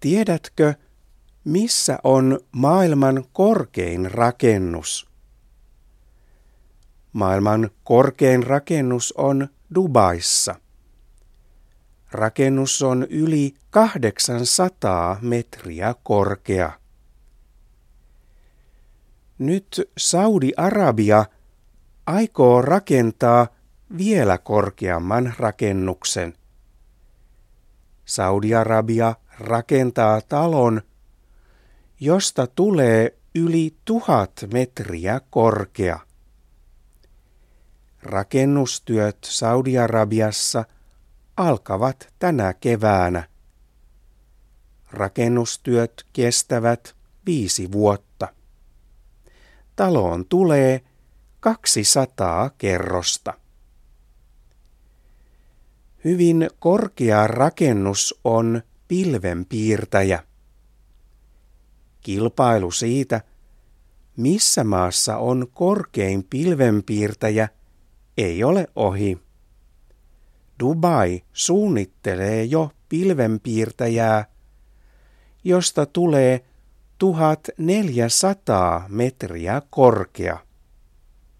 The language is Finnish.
Tiedätkö, missä on maailman korkein rakennus? Maailman korkein rakennus on Dubaissa. Rakennus on yli 800 metriä korkea. Nyt Saudi-Arabia aikoo rakentaa vielä korkeamman rakennuksen. Saudi-Arabia rakentaa talon, josta tulee yli tuhat metriä korkea. Rakennustyöt Saudi-Arabiassa alkavat tänä keväänä. Rakennustyöt kestävät viisi vuotta. Taloon tulee 200 kerrosta. Hyvin korkea rakennus on pilvenpiirtäjä. Kilpailu siitä, missä maassa on korkein pilvenpiirtäjä, ei ole ohi. Dubai suunnittelee jo pilvenpiirtäjää, josta tulee 1400 metriä korkea.